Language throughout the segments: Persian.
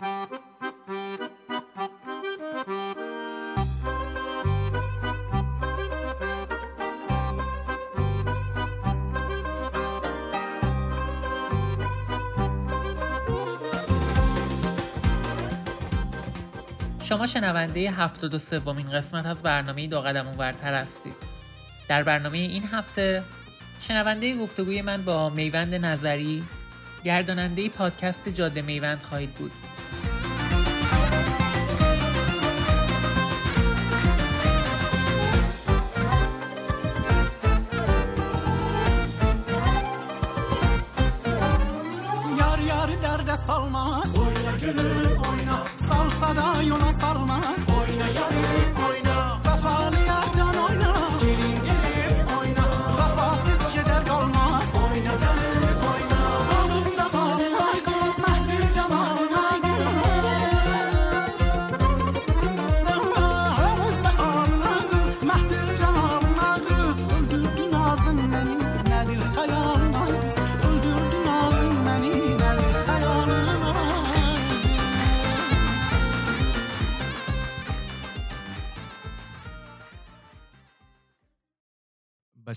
شما شنونده هفتاد و سومین قسمت از برنامه دو قدم اونورتر هستید. در برنامه این هفته شنونده گفتگوی من با میوند نظری گرداننده پادکست جاده میوند خواهید بود.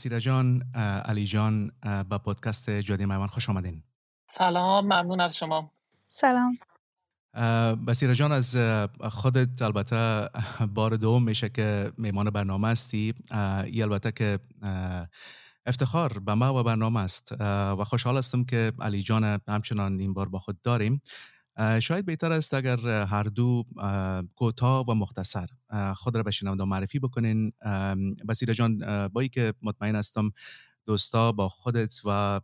بسیره جان علی جان با پادکست جاده میوان خوش آمدین. سلام ممنون از شما. سلام. بسیره جان از خودت البته بار دوم میشه که میمان برنامه هستی. ای البته که افتخار به ما و برنامه است. و خوشحال هستم که علی جان همچنان این بار با خود داریم. شاید بهتر است اگر هر دو کوتاه و مختصر. خود را به شنونده معرفی بکنین. بسیره جان با که مطمئن هستم دوستا با خودت و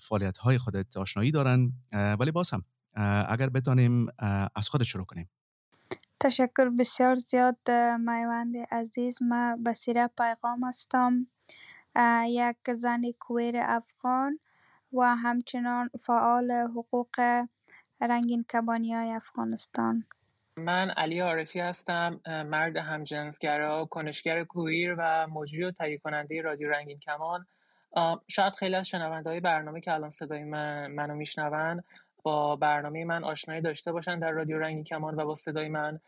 فعالیت های خودت آشنایی دارن ولی باز هم اگر بتانیم از خودت شروع کنیم. تشکر بسیار زیاد میوند عزیز. ما بسیره پیغام هستم یک زن کویر افغان و همچنان فعال حقوق رنگین کبانی های افغانستان. من علی عارفی هستم مرد همجنسگرا کنشگر کویر و مجری و تهیه کننده رادیو رنگین کمان. شاید خیلی از شنونده های برنامه که الان صدای من منو میشنون با برنامه من آشنایی داشته باشن در رادیو رنگین کمان و با صدای من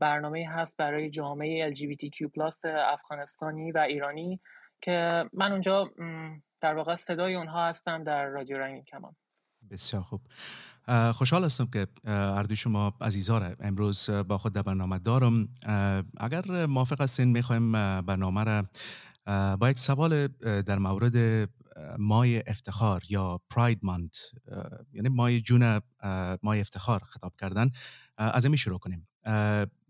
برنامه هست برای جامعه LGBTQ افغانستانی و ایرانی که من اونجا در واقع صدای اونها هستم در رادیو رنگین کمان. بسیار خوب. خوشحال هستم که اردو شما عزیزا امروز با خود در برنامه دارم. اگر موافق هستین می‌خوایم برنامه را با یک سوال در مورد مای افتخار یا پراید ماند یعنی مای جون مای افتخار خطاب کردن از این شروع کنیم.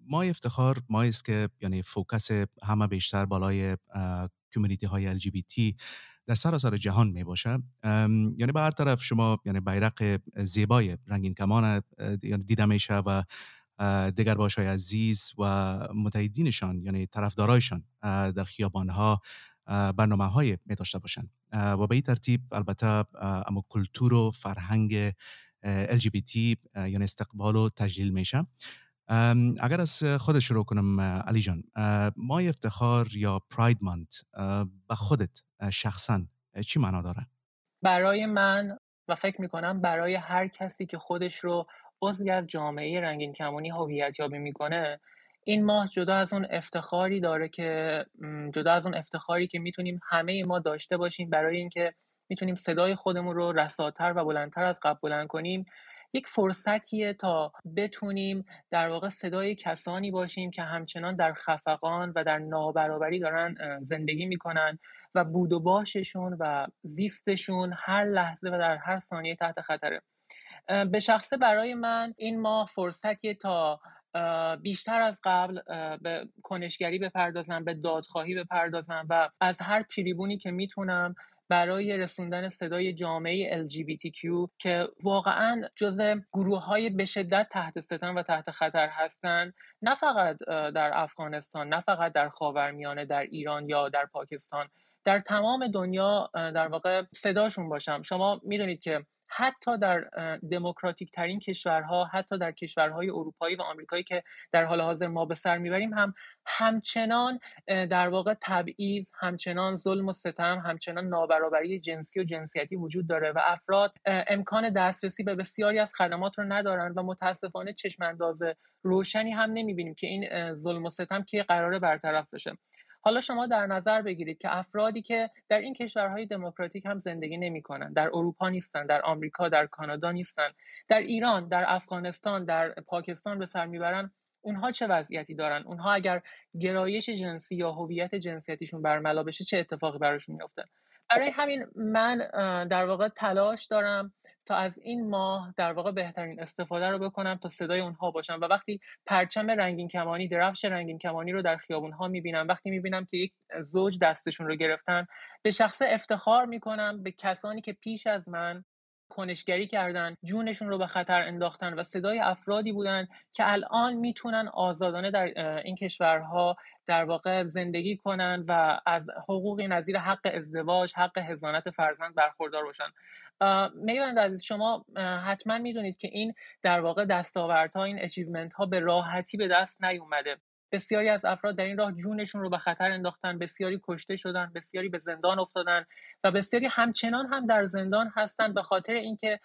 مای افتخار مای است که یعنی فوکس همه بیشتر بالای کمیونیتی های LGBT در سراسر جهان می باشه یعنی به هر طرف شما یعنی بیرق زیبای رنگین کمان یعنی دیده میشه و دیگر باش های عزیز و متحدینشان یعنی طرفدارایشان در خیابان ها برنامه های می داشته باشند. و به این ترتیب البته اما کلتور و فرهنگ LGBT یعنی استقبال و تجلیل میشه اگر از خود شروع کنم علی جان مای افتخار یا پراید ماند به خودت شخصا چی معنا داره؟ برای من و فکر می‌کنم برای هر کسی که خودش رو عضوی از جامعه رنگین کمانی هویت یابی می‌کنه این ماه جدا از اون افتخاری داره که جدا از اون افتخاری که می‌تونیم همه ما داشته باشیم برای اینکه می‌تونیم صدای خودمون رو رساتر و بلندتر از قبل بلند کنیم یک فرصتیه تا بتونیم در واقع صدای کسانی باشیم که همچنان در خفقان و در نابرابری دارن زندگی می‌کنن و بود و باششون و زیستشون هر لحظه و در هر ثانیه تحت خطره. به شخصه برای من این ماه فرصتیه تا بیشتر از قبل به کنشگری بپردازم به دادخواهی بپردازم و از هر تریبونی که می‌تونم برای رسوندن صدای جامعه LGBTQ که واقعا جز گروه های به شدت تحت ستم و تحت خطر هستند نه فقط در افغانستان نه فقط در خاورمیانه در ایران یا در پاکستان در تمام دنیا در واقع صداشون باشم. شما می‌دونید که حتی در دموکراتیک ترین کشورها حتی در کشورهای اروپایی و آمریکایی که در حال حاضر ما به سر می‌بریم هم همچنان در واقع تبعیض همچنان ظلم و ستم همچنان نابرابری جنسی و جنسیتی وجود داره و افراد امکان دسترسی به بسیاری از خدمات رو ندارن و متاسفانه چشم روشنی هم نمی‌بینیم که این ظلم و ستم که قراره برطرف بشه. حالا شما در نظر بگیرید که افرادی که در این کشورهای دموکراتیک هم زندگی نمی‌کنن در اروپا نیستن در آمریکا در کانادا نیستن در ایران در افغانستان در پاکستان به سر می‌برن اونها چه وضعیتی دارن؟ اونها اگر گرایش جنسی یا هویت جنسیتیشون برملا بشه چه اتفاقی براشون میفته برای همین من در واقع تلاش دارم تا از این ماه در واقع بهترین استفاده رو بکنم تا صدای اونها باشم. و وقتی پرچم رنگین کمانی درفش رنگین کمانی رو در خیابون ها می‌بینم وقتی می‌بینم که یک زوج دستشون رو گرفتن به شخص افتخار می‌کنم به کسانی که پیش از من کنشگری کردن جونشون رو به خطر انداختن و صدای افرادی بودن که الان می‌تونن آزادانه در این کشورها در واقع زندگی کنن و از حقوقی نظیر حق ازدواج حق هزانت فرزند برخوردار باشن. میوند عزیز شما حتما می‌دونید که این در واقع دستاوردها این achievement ها به راحتی به دست نیومده. بسیاری از افراد در این راه جونشون رو به خطر انداختن بسیاری کشته شدن بسیاری به زندان افتادن و بسیاری همچنان هم در زندان هستن به خاطر اینکه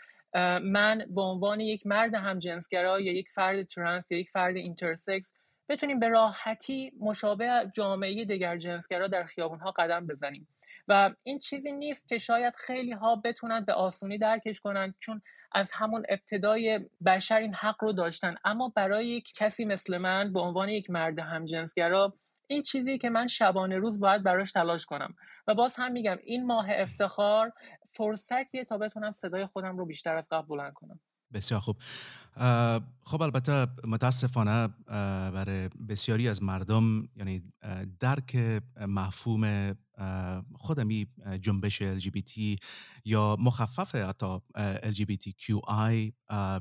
من به عنوان یک مرد همجنسگرا یا یک فرد ترنس یا یک فرد intersex بتونیم به راحتی مشابه جامعه دگر جنسگرا در خیابونها قدم بزنیم. و این چیزی نیست که شاید خیلی ها بتونن به آسونی درکش کنن چون از همون ابتدای بشر این حق رو داشتن. اما برای یک کسی مثل من به عنوان یک مرد همجنسگرا این چیزی که من شبانه روز باید براش تلاش کنم. و باز هم میگم این ماه افتخار فرصتیه تا بتونم صدای خودم رو بیشتر از قبل بلند کنم. بسیار خوب. خب البته متاسفانه برای بسیاری از مردم یعنی درک مفهوم خودمی جنبش LGBT یا مخفف حتی LGBTQI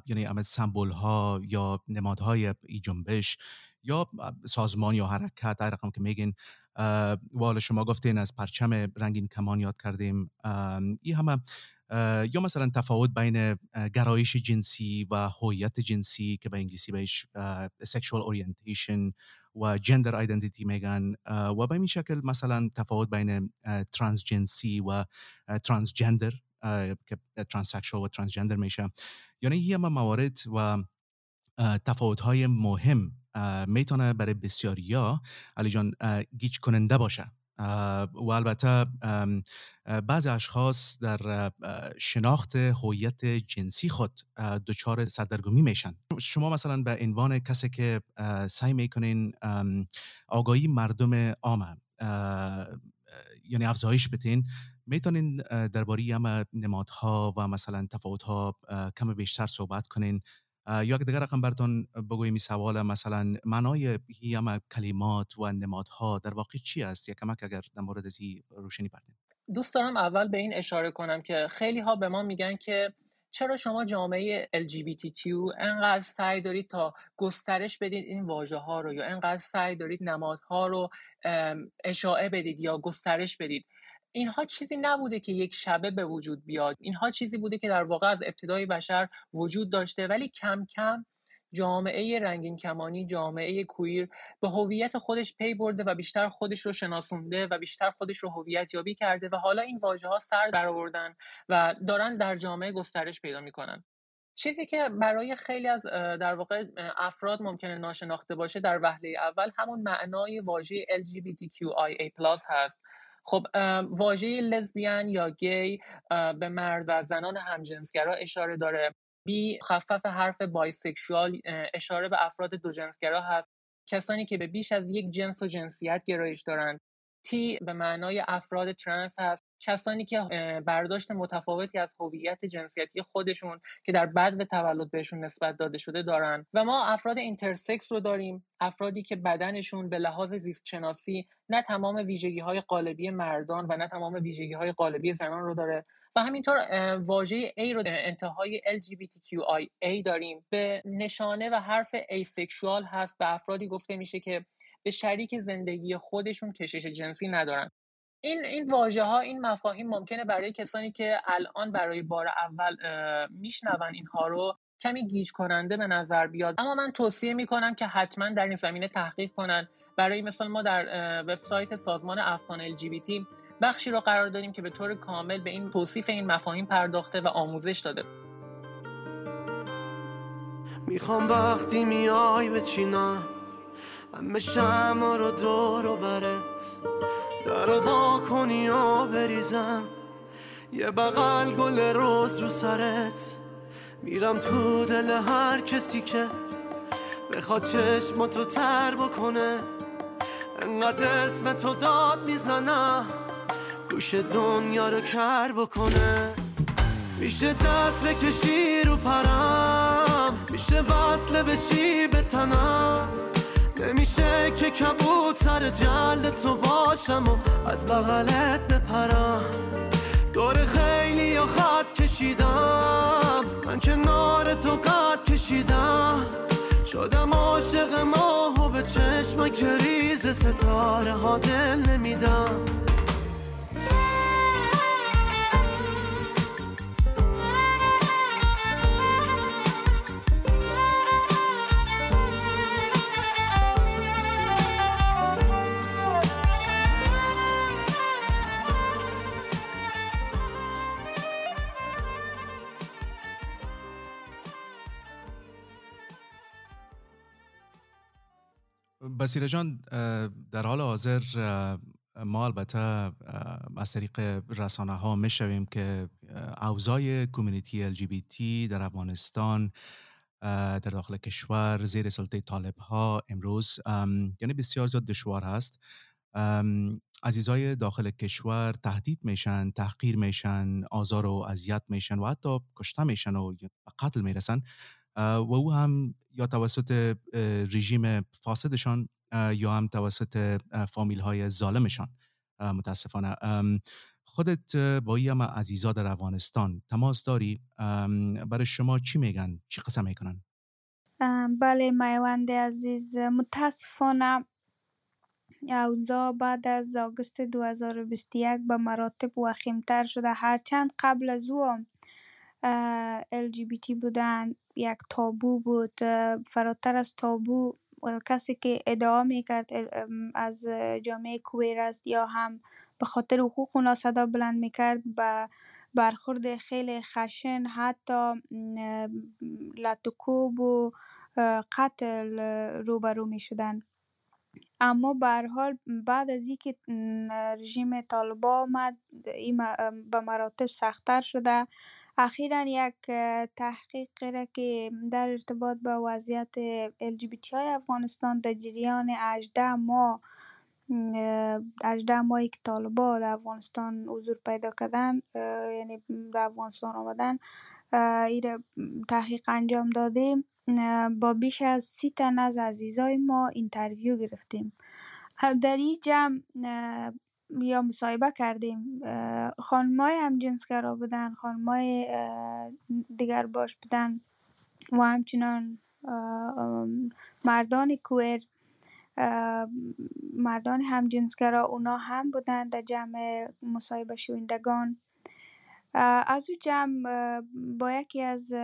یعنی همه سمبول ها یا نمادهای ای جنبش یا سازمان یا حرکت در رقم که میگین و شما گفتین از پرچم رنگین کمان یاد کردیم. این همه یا مثلا تفاوت بین گرایش جنسی و هویت جنسی که به انگلیسی بهش sexual orientation و gender identity میگن و به این شکل مثلا تفاوت بین ترانس جنسی و transgender که transsexual و transgender میشه. یعنی یه موارد و تفاوت های مهم می‌تونه برای بسیاریا علی جان گیج کننده باشه. و البته بعض اشخاص در شناخت هویت جنسی خود دچار سردرگمی میشن. شما مثلا به عنوان کسی که سعی می‌کنین آگاهی مردم عامه یعنی افزایش بتین می‌تونین درباره هم نمادها و مثلا تفاوتها کم بیشتر صحبت کنین. اگه دیگر رقم براتون بگویم سوال مثلا معنای هم کلمات و نمادها در واقع چی است؟ یا کمک اگر در مورد از روشنی بردیم دوست دارم اول به این اشاره کنم که خیلی ها به ما میگن که چرا شما جامعه LGBTQ انقدر سعی دارید تا گسترش بدید این واژه ها رو یا انقدر سعی دارید نمادها رو اشاعه بدید یا گسترش بدید؟ اینها چیزی نبوده که یک شبه به وجود بیاد. اینها چیزی بوده که در واقع از ابتدای بشر وجود داشته ولی کم کم جامعه رنگین کمانی جامعه کویر به هویت خودش پی برده و بیشتر خودش رو شناسونده و بیشتر خودش رو هویت یابی کرده و حالا این واژه ها سر برآوردن و دارن در جامعه گسترش پیدا می‌کنن. چیزی که برای خیلی از در واقع افراد ممکنه ناشناخته باشه در وهله اول همون معنای واژه LGBTQIA+ هست. خب واژه لزبیان یا گی به مرد و زنان همجنسگرا اشاره داره. بی خفف حرف بایسکشوال اشاره به افراد دو جنسگرا هست. کسانی که به بیش از یک جنس و جنسیت گرایش دارند. T به معنای افراد ترنس هست. کسانی که برداشت متفاوتی از هویت جنسیتی خودشون که در بدو تولد بهشون نسبت داده شده دارن. و ما افراد intersex رو داریم. افرادی که بدنشون به لحاظ زیست شناسی نه تمام ویژگی های قالبی مردان و نه تمام ویژگی های قالبی زنان رو داره. و همینطور واژه A رو انتهای LGBTQIA داریم. به نشانه و حرف asexual هست به افرادی گفته میشه که به شریک زندگی خودشون کشش جنسی ندارن. این این واژه ها این مفاهیم ممکنه برای کسانی که الان برای بار اول میشنون اینها رو کمی گیج کننده به نظر بیاد. اما من توصیه می‌کنم که حتما در این زمینه تحقیق کنن. برای مثال ما در وبسایت سازمان افغان ال بخشی رو قرار دادیم که به طور کامل به این توصیف این مفاهیم پرداخته و آموزش داده. می‌خوام وقتی میای به چینا همه شما رو دور و برت. در وا کنی و بریزم. یه بغل گل روز رو سرت. میرم تو دل هر کسی که بخواد چشم تو تر بکنه. انقدر اسم تو داد می‌زنم گوش دنیا رو کر بکنه. میشه دست بکشی رو پرم. میشه وصله بشی به تنم. نمیشه که کبوتر جلد تو باشم و از بغلت بپرم. دور خیلی یا خط کشیدم. من کنار تو قد کشیدم. شدم عاشق ماه و به چشم کریز ستاره ها دل نمیدم. بسیره جان در حال حاضر ما البته از طریق رسانه ها می‌شویم که اوضاع کمیونیتی LGBT در افغانستان در داخل کشور زیر سلطه طالب ها امروز یعنی بسیار زیاد دشوار هست. عزیزای داخل کشور تهدید میشن تحقیر میشن آزار و اذیت میشن و حتی کشته میشن و قتل می‌رسن. و او هم یا توسط رژیم فاسدشان یا هم توسط فامیل های ظالمشان. متاسفانه. خودت با هم عزیزا در افغانستان تماس داری؟ برای شما چی میگن؟ چی قسم می‌کنن؟ بله میوند عزیز. متاسفانه اوضاع بعد از آگوست 2021 به مراتب وخیمتر شده. هرچند قبل از او LGBT بودن یک تابو بود فراتر از تابو کسی که ادعا می‌کرد از جامعه کویر است یا هم به خاطر حقوق اونا صدا بلند می‌کرد به برخورد خیلی خشن حتی لطوکوب و قتل روبرو می شدن اما به حال بعد از اینکه رژیم طالبا آمد این به مراتب سختتر شده. اخیرا یک تحقیق را که در ارتباط با وضعیت های افغانستان در جریان 18 ماه 18 ماهی که طالبا در افغانستان حضور پیدا کردن یعنی در افغانستان آمدن این تحقیق انجام دادیم. با بیش از سی تن از عزیزای ما اینترویو گرفتیم. در این جمع یا مصاحبه کردیم. خانمای همجنسگرا بودن خانمای دیگر باش بودن و همچنان مردان کویر مردان همجنسگرا اونا هم بودن در جمع مصاحبه شویندگان از او جمع با یکی از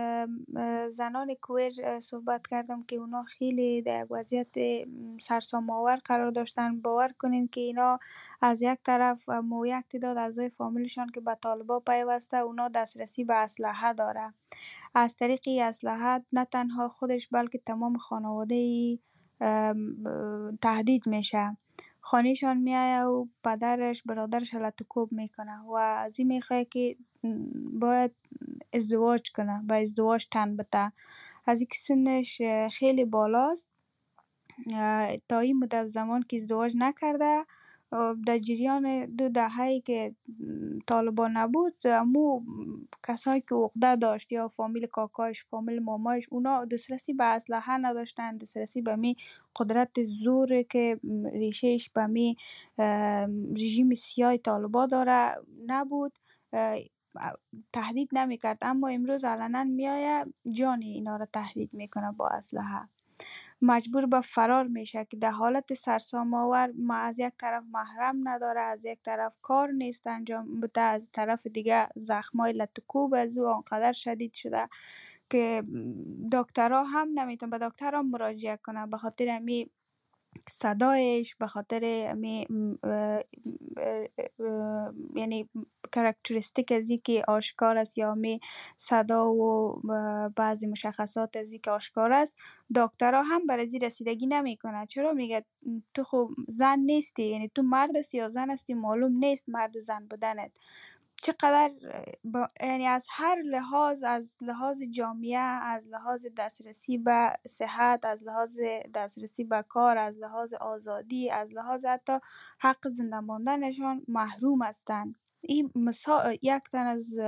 زنان کویر صحبت کردم که اونا خیلی در وضعیت سرسام آور قرار داشتن باور کنین که اینا از یک طرف مو یک تعداد اعضای فامیلشان که به طالبا پیوسته اونا دسترسی به اسلحه داره. از طریق این اسلحه نه تنها خودش بلکه تمام خانواده تهدید میشه. خانهشان میایه و پدرش برادرش لطوکوب می‌کنه و از این می‌خواه که باید ازدواج کنه و ازدواج تن بده از اینکه سنش خیلی بالاست. تا این مدت زمان که ازدواج نکرده در جریان دو دهه‌ای که طالبان نبود امو کسایی که عقده داشت یا فامیل کاکاش فامیل مامایش اونا دسترسی به اسلحه نداشتن دسترسی به می قدرت زور که ریشهش به می رژیم سیاه طالبا داره نبود. تهدید نمی‌کرد. اما امروز علنا میآید جان اینا را تهدید می‌کنه با اسلحه. مجبور به فرار میشه که در حالت سرسام آور ما از یک طرف محرم نداره از یک طرف کار نیست انجام بده از طرف دیگه زخمای لطکوب از او آنقدر شدید شده که دکترها هم نمیتون به دکترها مراجعه کنه. به خاطر امی صدایش به خاطر می یعنی کرکتریستیک از که آشکار است یا می صدا و بعضی مشخصات از که آشکار است دکترها هم بر ازی رسیدگی نمی‌کنه چرا میگه؟ تو خوب زن نیستی یعنی تو مرد هستی یا زن هستی معلوم نیست مرد و زن بودنت. چقدر یعنی از هر لحاظ از لحاظ جامعه از لحاظ دسترسی به صحت از لحاظ دسترسی به کار از لحاظ آزادی از لحاظ حتی حق زنده ماندنشان محروم هستند. این مثال یک تن از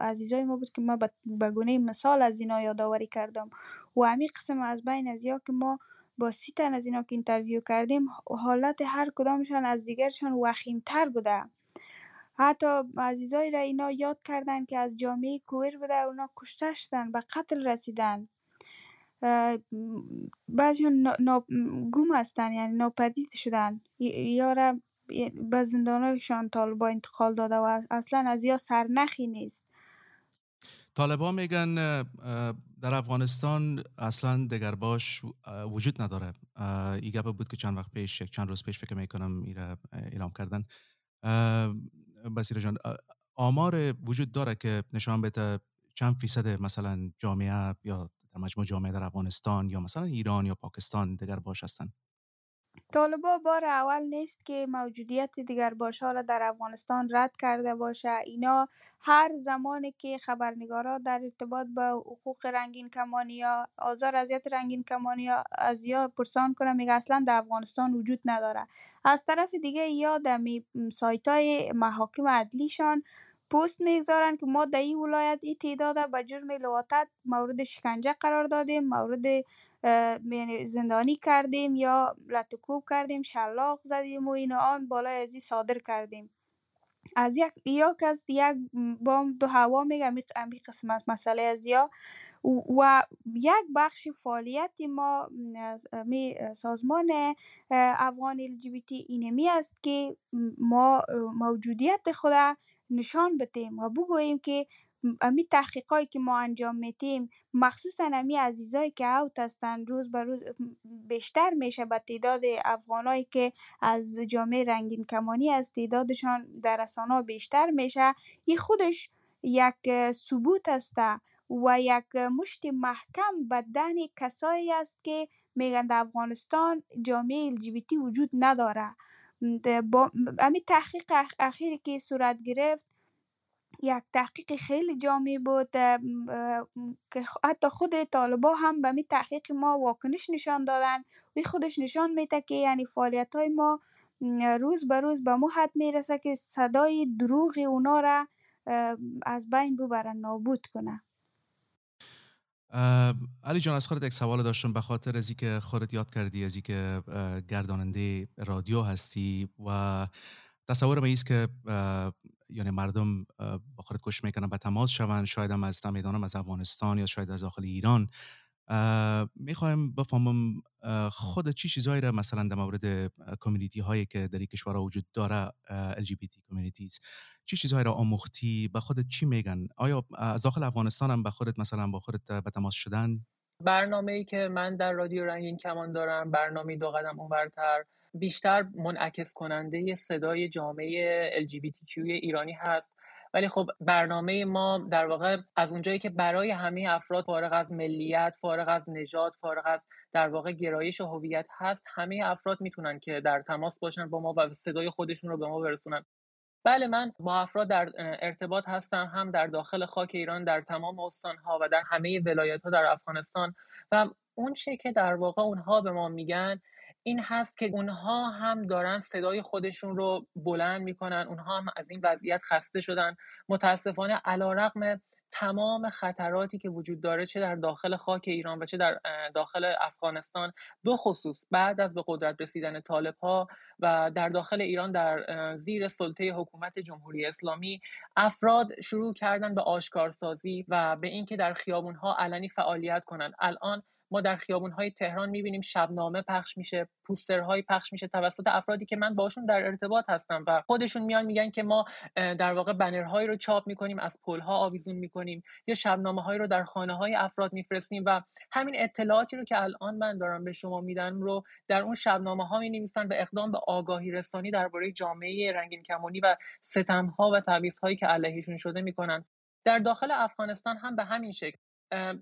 عزیزای ما بود که ما به گونه مثال از اینا یادآوری کردم. و همین قسم از بین از یا که ما با سی تن از اینا که interview کردیم حالت هر کدامشان از دیگرشان وخیمتر بوده. حتی عزیزایی را اینا یاد کردن که از جامعه queer بوده اونا کشته شدن به قتل رسیدن. بعضی گم هستن یعنی ناپدید شدن. یا را به زندانهایشان طالبا انتقال داده و اصلا از یا سرنخی نیست. طالبا میگن در افغانستان اصلا دگر باش وجود نداره. این گپ بود که چند وقت پیش چند روز پیش فکر می‌کنم ایره اعلام کردن. بسیار جان آمار وجود داره که نشان بده چند فیصد مثلا جامعه یا در مجموع جامعه در افغانستان یا مثلا ایران یا پاکستان دیگر باش هستند طالبا بار اول نیست که موجودیت دیگر را در افغانستان رد کرده باشه. اینا هر زمانی که خبرنگارا در ارتباط با حقوق رنگین کمانیا آزار اذیت رنگین کمانیا از یا پرسان کنه میگه اصلا در افغانستان وجود نداره. از طرف دیگه یا در سایت های محاکم عدلیشان پست می‌گذارن که ما در این ولایت این تعداد به جرم لواطت مورد شکنجه قرار دادیم مورد یعنی زندانی کردیم یا لطکوب کردیم شلاق زدیم و این آن بالای ازی صادر کردیم. از یک یا کس یک بام دو هوا میگم امی قسمت مسئله از یا. و یک بخش فعالیت ما می سازمان افغان تی اینمی است که ما موجودیت خود نشان بدیم و بگوییم که امی تحقیقایی که ما انجام میتیم مخصوصا امی عزیزایی که اوت هستن روز به روز بیشتر میشه به تعداد افغانایی که از جامعه رنگین کمانی از تعدادشان در رسانه بیشتر میشه. این خودش یک ثبوت است و یک مشت محکم به دهن کسایی است که میگن در افغانستان جامعه الژیبیتی وجود نداره. با امی تحقیق اخیری که صورت گرفت یک تحقیق خیلی جامع بود که حتی خود طالبا هم به می تحقیق ما واکنش نشان دادن. و خودش نشان میده که یعنی فعالیت های ما روز به روز به مو حد می‌رسه که صدای دروغ اونا را از بین ببرن نابود کنه. علی جان از خودت یک سوال داشتم به خاطر از که خودت یاد کردی از که گرداننده رادیو هستی و تصور است که یعنی مردم با خودت گوش می‌کنن به تماس شوند شاید هم از نمی‌دانم از افغانستان یا شاید از داخل ایران. می‌خوایم بفهمم خود چی چیزایی را مثلا در مورد کمیونیتی هایی که در این کشورها وجود داره LGBT کمیونیتیز چی چیزهایی را آموختی؟ به خودت چی میگن؟ آیا از داخل افغانستان هم به خودت مثلا با خودت به تماس شدن؟ برنامه ای که من در رادیو رنگین کمان دارم برنامه دو قدم اونورتر بیشتر منعکس کننده صدای جامعه LGBTQ ایرانی هست. ولی خب برنامه ما در واقع از اونجایی که برای همه افراد فارغ از ملیت فارغ از نژاد فارغ از در واقع گرایش و هویت هست همه افراد می‌تونن که در تماس باشن با ما و صدای خودشون رو به ما برسونن. بله من با افراد در ارتباط هستم هم در داخل خاک ایران در تمام استانها و در همه ولایت ها در افغانستان. و اون چه که در واقع اونها به ما میگن این هست که اونها هم دارن صدای خودشون رو بلند می‌کنن. اونها هم از این وضعیت خسته شدن. متاسفانه علا رقم تمام خطراتی که وجود داره چه در داخل خاک ایران و چه در داخل افغانستان دو خصوص بعد از به قدرت رسیدن طالب ها و در داخل ایران در زیر سلطه حکومت جمهوری اسلامی افراد شروع کردن به آشکارسازی و به اینکه در خیابون ها علنی فعالیت کنند الان ما در خیابونهای تهران می‌بینیم شبنامه پخش میشه پوسترهایی پخش میشه توسط افرادی که من باشون در ارتباط هستم و خودشون میان میگن که ما در واقع بنرهایی رو چاپ می‌کنیم از پلها آویزون می‌کنیم یا شبنامه هایی رو در خانه های افراد میفرستیم و همین اطلاعاتی رو که الان من دارم به شما میدم رو در اون شبنامه ها می نویسن به اقدام به آگاهی رسانی درباره جامعه رنگین کمونی و ستم ها و تعویض هایی که علیهشون شده می‌کنن. در داخل افغانستان هم به همین شکل.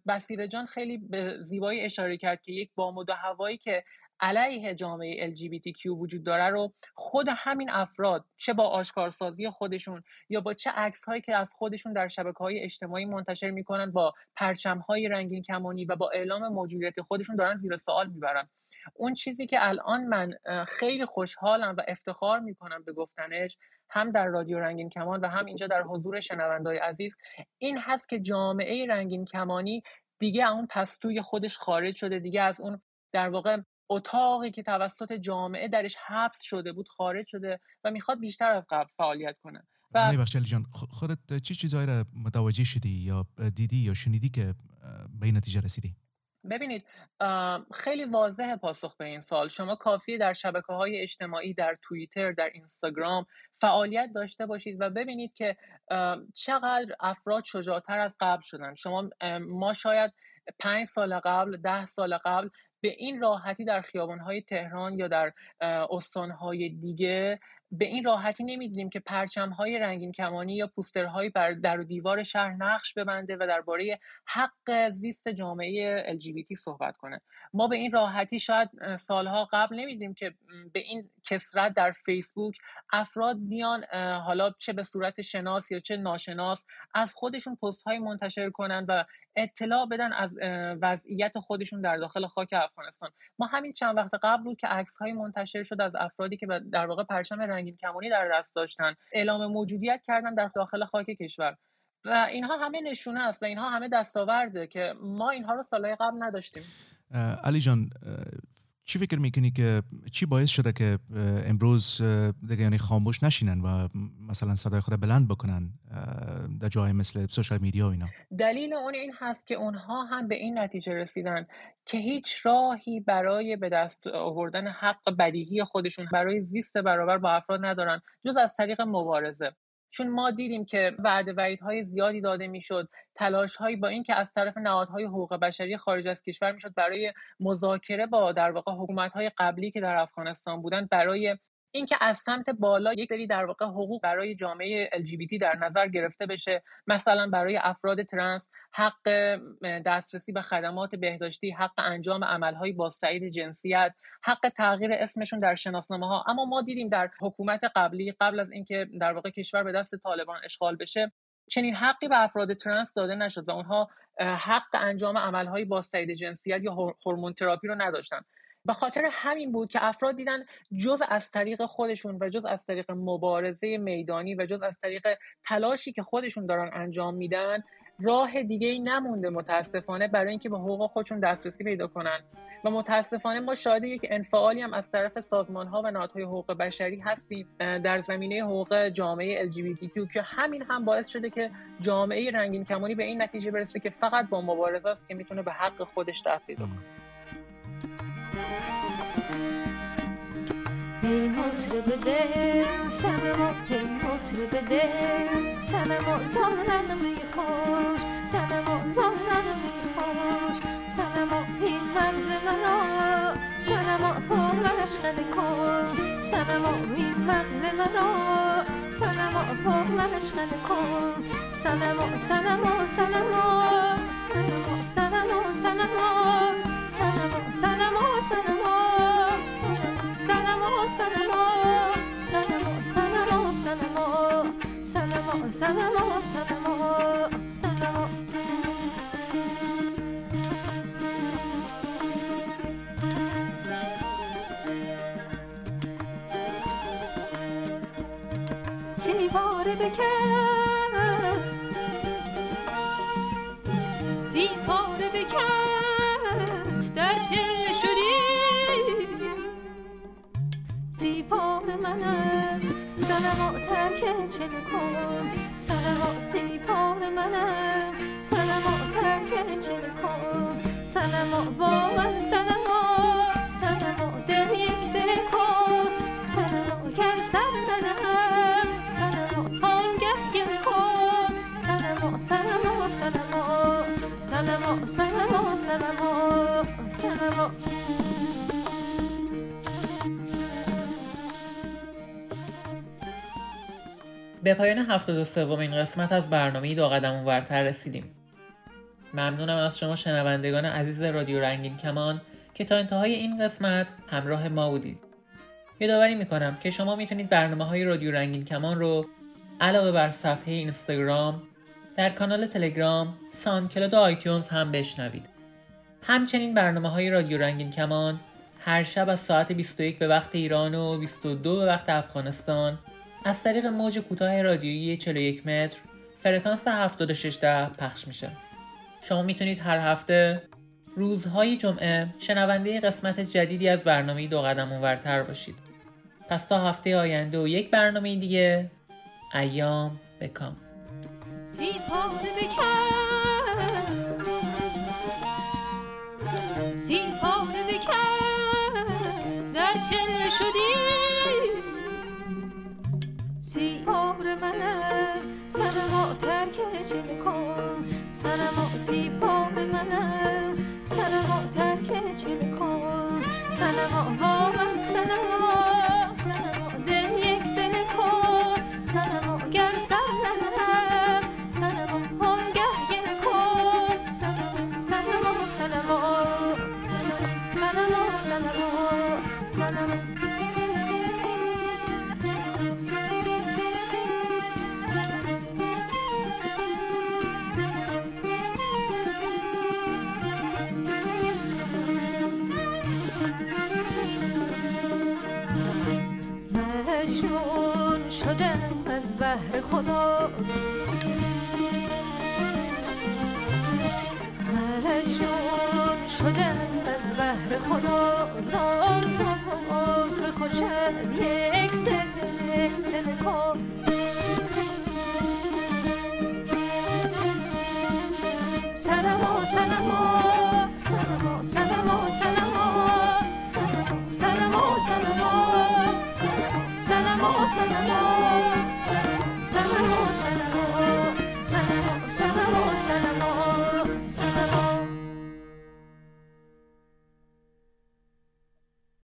بسیره جان خیلی به زیبایی اشاره کرد که یک بامد و هوایی که علیه جامعه LGBTQ وجود داره رو خود همین افراد چه با آشکارسازی خودشون یا با چه عکس هایی که از خودشون در شبکه های اجتماعی منتشر می‌کنن با پرچم های رنگین کمانی و با اعلام موجودیت خودشون دارن زیر سوال می‌برن. اون چیزی که الان من خیلی خوشحالم و افتخار می‌کنم به گفتنش هم در رادیو رنگین کمان و هم اینجا در حضور شنوندای عزیز. این هست که جامعه رنگین کمانی دیگه اون پستوی خودش خارج شده دیگه از اون در واقع اتاقی که توسط جامعه درش حبس شده بود خارج شده و می‌خواد بیشتر از قبل فعالیت کنه. و جان خودت چی چیزهایی را متوجه شدی یا دیدی یا شنیدی که به نتیجه رسیدی؟ ببینید خیلی واضح پاسخ به این سال شما کافی در شبکه های اجتماعی در توییتر در اینستاگرام فعالیت داشته باشید و ببینید که چقدر افراد شجاعتر از قبل شدن. شما ما شاید پنج سال قبل ده سال قبل به این راحتی در خیابانهای تهران یا در استانهای دیگه به این راحتی نمی‌دونیم که پرچم های رنگین کمانی یا پوسترهایی بر در و دیوار شهر نقش ببنده و درباره حق زیست جامعه LGBT صحبت کنه. ما به این راحتی شاید سالها قبل نمی‌دونیم که به این کسرت در فیسبوک افراد بیان حالا چه به صورت شناس یا چه ناشناس از خودشون پست های منتشر کنن و اطلاع بدن از وضعیت خودشون در داخل خاک افغانستان. ما همین چند وقت قبل بود که عکس های منتشر شد از افرادی که در واقع پرچم رنگین کمانی در دست داشتن. اعلام موجودیت کردن در داخل خاک کشور. و اینها همه نشونه است و اینها همه دستاورده که ما اینها رو سالهای قبل نداشتیم. علی جان چی فکر می‌کنی که چی باعث شده که امروز دیگه یعنی خاموش نشینن و مثلا صدای خود بلند بکنن در جای مثل سوشال میدیا و اینا؟ دلیل اون این هست که اونها هم به این نتیجه رسیدن که هیچ راهی برای به دست آوردن حق بدیهی خودشون برای زیست برابر با افراد ندارن جز از طریق مبارزه. چون ما دیدیم که وعده وعیدهای زیادی داده می‌شد تلاش هایی با اینکه از طرف نهادهای حقوق بشری خارج از کشور می‌شد برای مذاکره با در واقع حکومت های قبلی که در افغانستان بودند برای اینکه از سمت بالا یک سری در واقع حقوق برای جامعه LGBT در نظر گرفته بشه مثلا برای افراد ترنس حق دسترسی به خدمات بهداشتی حق انجام عملهایی با سعید جنسیت حق تغییر اسمشون در شناسنامه ها اما ما دیدیم در حکومت قبلی قبل از اینکه در واقع کشور به دست طالبان اشغال بشه چنین حقی به افراد ترنس داده نشد و اونها حق انجام عملهایی با سعید جنسیت یا هورمون تراپی رو نداشتن. به خاطر همین بود که افراد دیدن جز از طریق خودشون و جز از طریق مبارزه میدانی و جز از طریق تلاشی که خودشون دارن انجام میدن راه دیگه ای نمونده متاسفانه برای اینکه به حقوق خودشون دسترسی پیدا کنن. و متاسفانه ما شاهد یک انفعالی هم از طرف سازمان ها و نهادهای حقوق بشری هستیم در زمینه حقوق جامعه LGBTQ که همین هم باعث شده که جامعه رنگین کمانی به این نتیجه برسه که فقط با مبارزه است که می‌تونه به حق خودش دست پیدا کنه. هی مطرب دل سنما هی مطرب دل سنما زارن میخوش سنما زارن میخوش سنما این مغز مرا سنما پر عشق کن سنما این مغز مرا سنما پر عشق کن سنما سنما سنما سنما سنما سنما سنما سنما سنما سنما سنما سنما سنما سنما سنما سنما سنما سی باره بکن سی باره بکن منم. سلما چه چل کن سلما سیپار منم که چرخو چل با من سلما سلما دل یک دل کن گر سر ندهم سلما پانگه گل کن سلما سلما سلما سلما سلما به پایان 73 این قسمت از برنامه دو قدم ورتر رسیدیم. ممنونم از شما شنوندگان عزیز رادیو رنگین کمان که تا انتهای این قسمت همراه ما بودید. یادآوری می‌کنم که شما می‌تونید برنامه های رادیو رنگین کمان رو علاوه بر صفحه اینستاگرام در کانال تلگرام، SoundCloud و iTunes هم بشنوید. همچنین برنامه های رادیو رنگین کمان هر شب از ساعت 21 به وقت ایران و 22 به وقت افغانستان از طریق موج کوتاه رادیویی 41 متر فرکانس 76 ده پخش میشه. شما می‌تونید هر هفته روزهای جمعه شنونده قسمت جدیدی از برنامه دو قدم اونورتر باشید. پس تا هفته آینده و یک برنامه دیگه ایام بکام. سیپاره بکن سیپاره بکن در شله سر منه. سر ما ترک چه میکن سر ما زیبا به منم ترک چه میکن سر ها من خدا مجنون شدم از بهر خدا زلف خوشد یک سر سر کن سلام سلام سلام سلام سلام سلام سلام سلام سلام سلام سلام سلام.